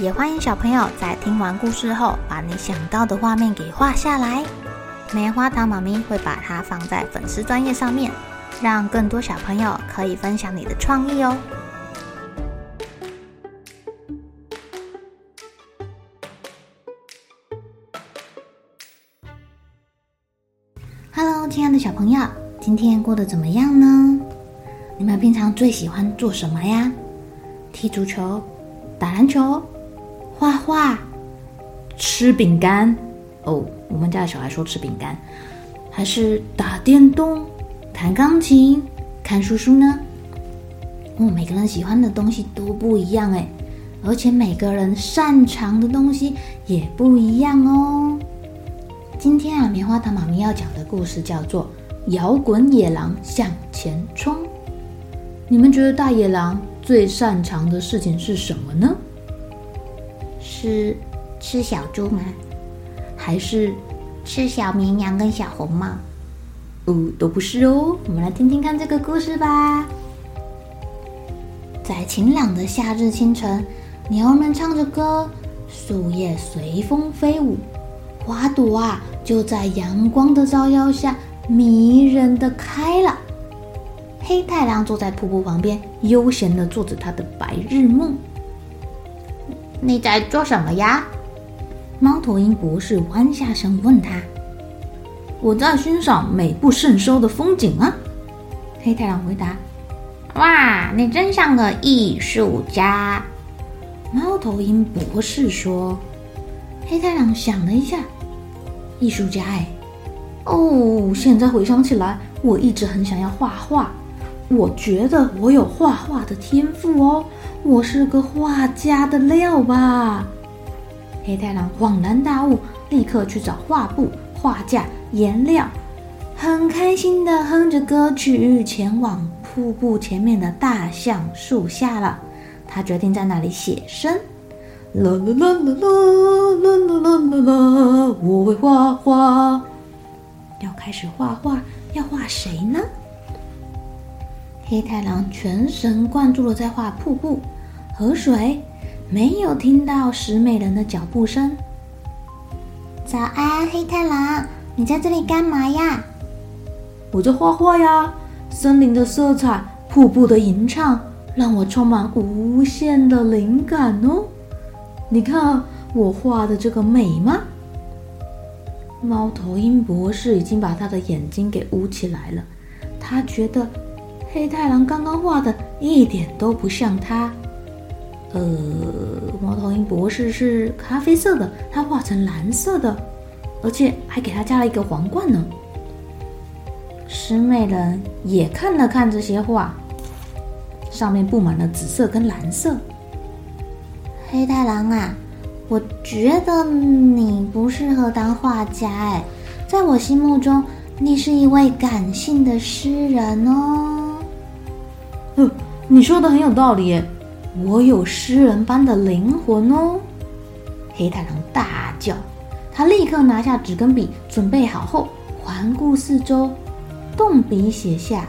也欢迎小朋友在听完故事后，把你想到的画面给画下来。棉花糖妈咪会把它放在粉丝专页上面，让更多小朋友可以分享你的创意哦。Hello，亲爱的小朋友，今天过得怎么样呢？你们平常最喜欢做什么呀？踢足球、打篮球、画画、吃饼干。哦，我们家的小孩说吃饼干，还是打电动、弹钢琴、看书书呢？哦，每个人喜欢的东西都不一样诶，而且每个人擅长的东西也不一样哦。今天啊，棉花糖妈咪要讲的故事叫做《摇滚野狼向前冲》。你们觉得大野狼最擅长的事情是什么呢？是吃小猪吗？还是吃小绵羊跟小红帽？哦，都不是哦。我们来听听看这个故事吧。在晴朗的夏日清晨，鸟儿们唱着歌，树叶随风飞舞。花朵啊，就在阳光的照耀下，迷人的开了。黑太狼坐在瀑布旁边，悠闲的做着他的白日梦。你在做什么呀？猫头鹰博士弯下身问他。我在欣赏美不胜收的风景啊。黑太狼回答。哇，你真像个艺术家。猫头鹰博士说。黑太狼想了一下。艺术家哎，哦，现在回想起来，我一直很想要画画。我觉得我有画画的天赋哦，我是个画家的料吧。黑太狼恍然大悟，立刻去找画布、画架、颜料，很开心地哼着歌曲，前往瀑布前面的大橡树下了。他决定在那里写生。啦啦啦啦啦啦啦啦啦啦！我会画画，要开始画画，要画谁呢？黑太狼全神贯注的在画瀑布、河水，没有听到石美人的脚步声。早安，黑太狼，你在这里干嘛呀？我在画画呀！森林的色彩，瀑布的吟唱，让我充满无限的灵感哦。你看我画的这个美吗？猫头鹰博士已经把他的眼睛给捂起来了。他觉得黑太狼刚刚画的一点都不像他。呃，猫头鹰博士是咖啡色的，他画成蓝色的，而且还给他加了一个皇冠呢。石美人也看了看这些画，上面布满了紫色跟蓝色。黑太狼啊，我觉得你不适合当画家哎，在我心目中，你是一位感性的诗人哦。嗯，你说的很有道理耶，我有诗人般的灵魂哦。黑太狼大叫，他立刻拿下纸跟笔，准备好后，环顾四周，动笔写下：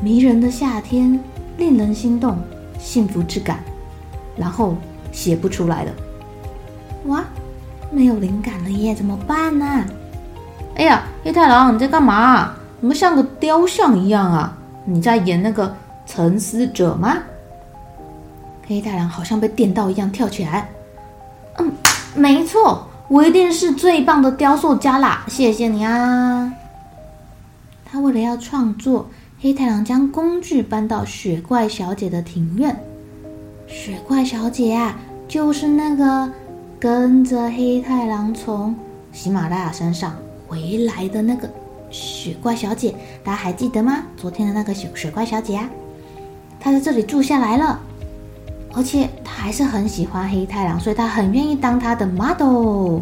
迷人的夏天，令人心动，幸福之感。然后写不出来了，哇，没有灵感了耶，怎么办呢？哎呀，黑太狼，你在干嘛？怎么像个雕像一样啊？你在演那个沉思者吗？黑太狼好像被电到一样跳起来。嗯，没错，我一定是最棒的雕塑家啦！谢谢你啊。他为了要创作，黑太狼将工具搬到雪怪小姐的庭院。雪怪小姐啊，就是那个跟着黑太狼从喜马拉雅山上回来的那个雪怪小姐，大家还记得吗？昨天的那个雪雪怪小姐啊，她在这里住下来了。而且他还是很喜欢黑太狼，所以他很愿意当他的 model。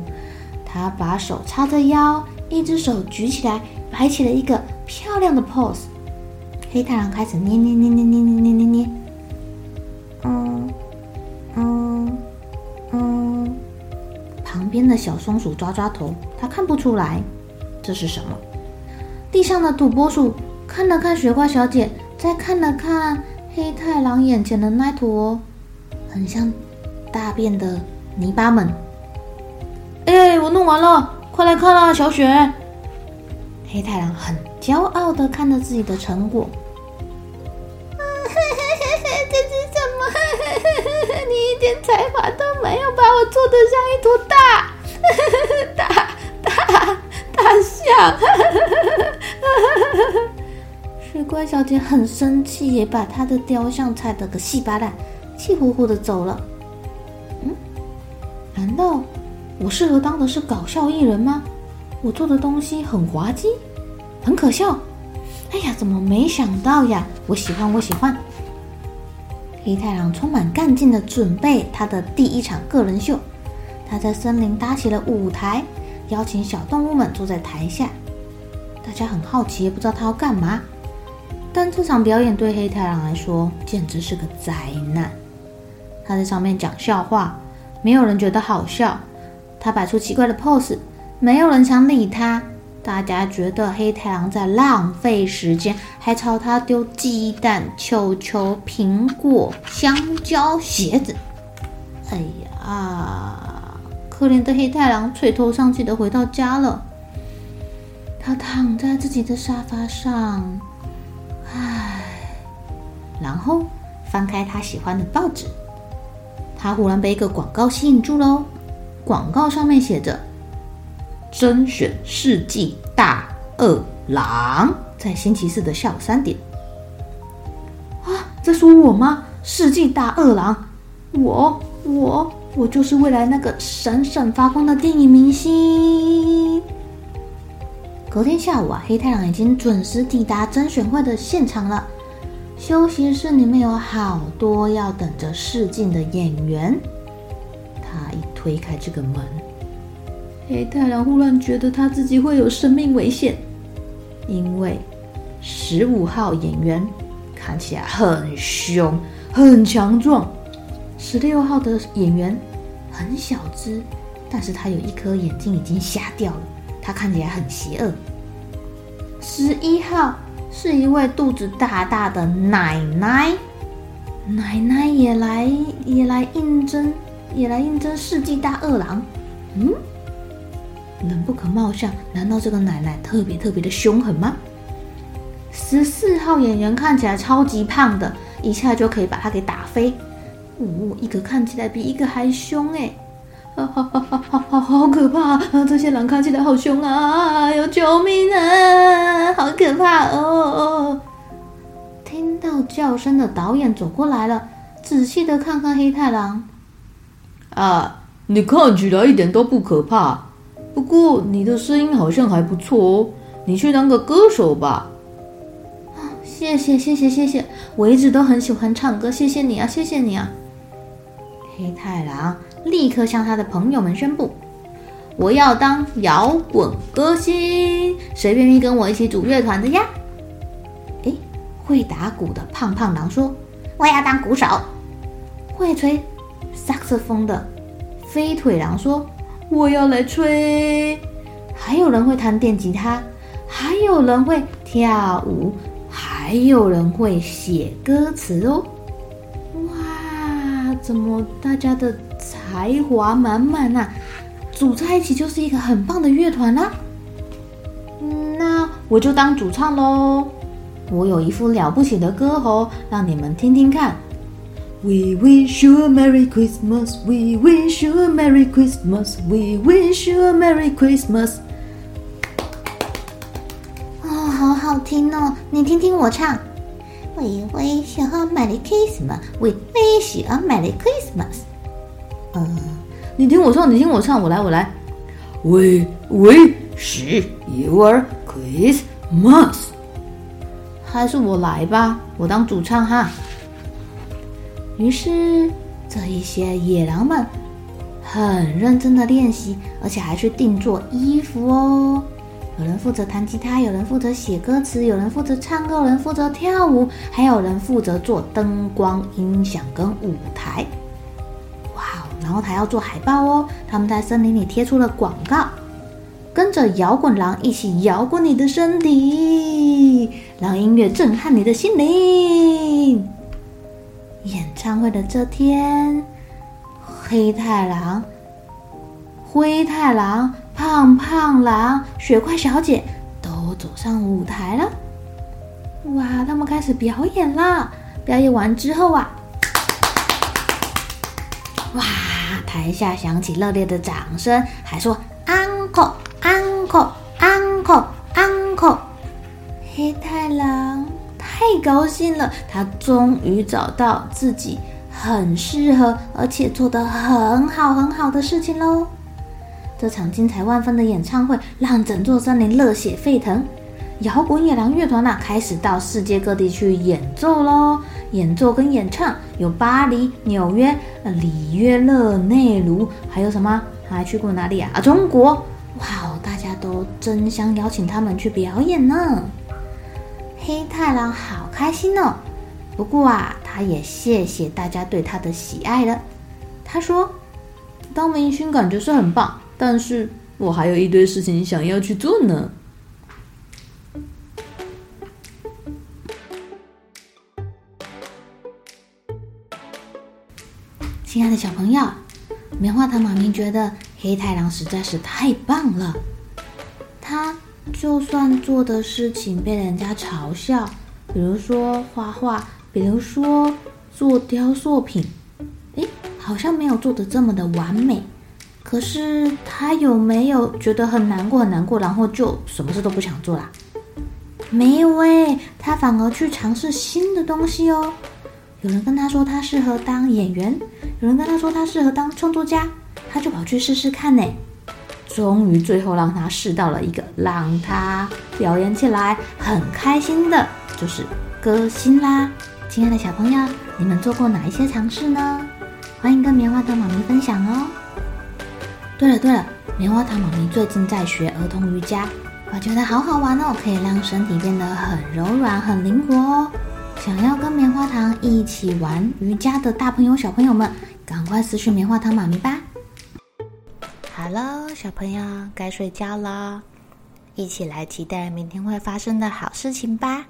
他把手叉着腰，一只手举起来，摆起了一个漂亮的 pose。黑太狼开始捏捏捏捏捏捏捏捏捏，嗯嗯嗯。旁边的小松鼠抓抓头，他看不出来这是什么。地上的土拨鼠看了看雪怪小姐，再看了看黑太狼眼前的那坨很像大便的泥巴们。哎，我弄完了，快来看啊，小雪！黑太狼很骄傲的看着自己的成果。这是什么？你一点才华都没有，把我做的像一坨大 大大大象。水怪小姐很生气，也把她的雕像踩得个稀巴烂，气呼呼的走了。嗯？难道？我适合当的是搞笑艺人吗？我做的东西很滑稽，很可笑。哎呀，怎么没想到呀？我喜欢，我喜欢。黑太狼充满干劲的准备他的第一场个人秀。他在森林搭起了舞台，邀请小动物们坐在台下。大家很好奇，也不知道他要干嘛。但这场表演对黑太狼来说简直是个灾难。他在上面讲笑话，没有人觉得好笑。他摆出奇怪的 pose，没有人想理他。大家觉得黑太狼在浪费时间，还朝他丢鸡蛋、球球、苹果、香蕉、鞋子。哎呀，可怜的黑太狼垂头丧气的回到家了。他躺在自己的沙发上，唉，然后翻开他喜欢的报纸。他忽然被一个广告吸引住喽。广告上面写着：“甄选世纪大恶狼，在星期四的下午三点。”啊，在说我吗？世纪大恶狼，我我我就是未来那个闪闪发光的电影明星。隔天下午啊，黑太狼已经准时抵达甄选会的现场了。休息室里面有好多要等着试镜的演员。他一推开这个门，黑太狼忽然觉得他自己会有生命危险，因为十五号演员看起来很凶、很强壮，十六号的演员很小只，但是他有一颗眼睛已经瞎掉了，他看起来很邪恶。十一号是一位肚子大大的奶奶，奶奶也来也来应征。也来应征世纪大恶狼，嗯，人不可貌相，难道这个奶奶特别特别的凶狠吗？十四号演员看起来超级胖的，一下就可以把他给打飞。哦，一个看起来比一个还凶哎，啊哈哈哈哈哈，好可怕啊！这些狼看起来好凶啊！有救命啊！好可怕哦！听到叫声的导演走过来了，仔细的看看黑太狼。啊，你看起来一点都不可怕，不过你的声音好像还不错哦，你去当个歌手吧。啊，谢谢谢谢谢谢，我一直都很喜欢唱歌，谢谢你啊，谢谢你啊。黑太狼立刻向他的朋友们宣布：“我要当摇滚歌星，谁愿意跟我一起组乐团的呀？”诶，会打鼓的胖胖狼说：“我要当鼓手。”会吹。萨克斯风的飞腿狼说：“我要来吹。”还有人会弹电吉他，还有人会跳舞，还有人会写歌词哦！哇，怎么大家的才华满满啊？组在一起就是一个很棒的乐团啦！那我就当主唱喽！我有一副了不起的歌喉，让你们听听看。We wish you a Merry Christmas. We wish you a Merry Christmas. We wish you a Merry Christmas. 哦，好好听哦！你听听我唱。We wish you a Merry Christmas. We wish you a Merry Christmas. 嗯，你听我唱，你听我唱，我来，我来。We wish you are Christmas. 还是我来吧，我当主唱哈。于是，这一些野狼们很认真的练习，而且还去定做衣服哦。有人负责弹吉他，有人负责写歌词，有人负责唱歌，有人负责跳舞，还有人负责做灯光、音响跟舞台。然后他要做海报哦。他们在森林里贴出了广告。跟着摇滚狼一起摇滚你的身体，让音乐震撼你的心灵。演唱会的这天，黑太狼、灰太狼、胖胖狼、雪怪小姐都走上舞台了。哇，他们开始表演啦！表演完之后啊，哇，台下响起热烈的掌声，还说 “Uncle”。Uncle，Uncle，Uncle，黑太狼太高兴了，他终于找到自己很适合而且做得很好很好的事情喽。这场精彩万分的演唱会让整座森林热血沸腾，摇滚野狼乐团呐开始到世界各地去演奏喽。演奏跟演唱有巴黎、纽约、呃里约热内卢，还有什么？还去过哪里啊？啊，中国。哇哦！大家都争相邀请他们去表演呢。黑太狼好开心哦。不过啊，他也谢谢大家对他的喜爱了。他说：“当明星感觉是很棒，但是我还有一堆事情想要去做呢。”亲爱的小朋友，棉花糖妈咪觉得。黑太狼实在是太棒了，他就算做的事情被人家嘲笑，比如说画画，比如说做雕塑品，诶，好像没有做得这么的完美。可是他有没有觉得很难过很难过，然后就什么事都不想做啦？没有诶，他反而去尝试新的东西哦。有人跟他说他适合当演员，有人跟他说他适合当创作家。他就跑去试试看呢，终于最后让他试到了一个让他表演起来很开心的，就是歌星啦。亲爱的小朋友，你们做过哪一些尝试呢？欢迎跟棉花糖妈咪分享哦。对了对了，棉花糖妈咪最近在学儿童瑜伽，我觉得好好玩哦，可以让身体变得很柔软、很灵活哦。想要跟棉花糖一起玩瑜伽的大朋友、小朋友们，赶快私讯棉花糖妈咪吧。好喽，小朋友该睡觉了，一起来期待明天会发生的好事情吧。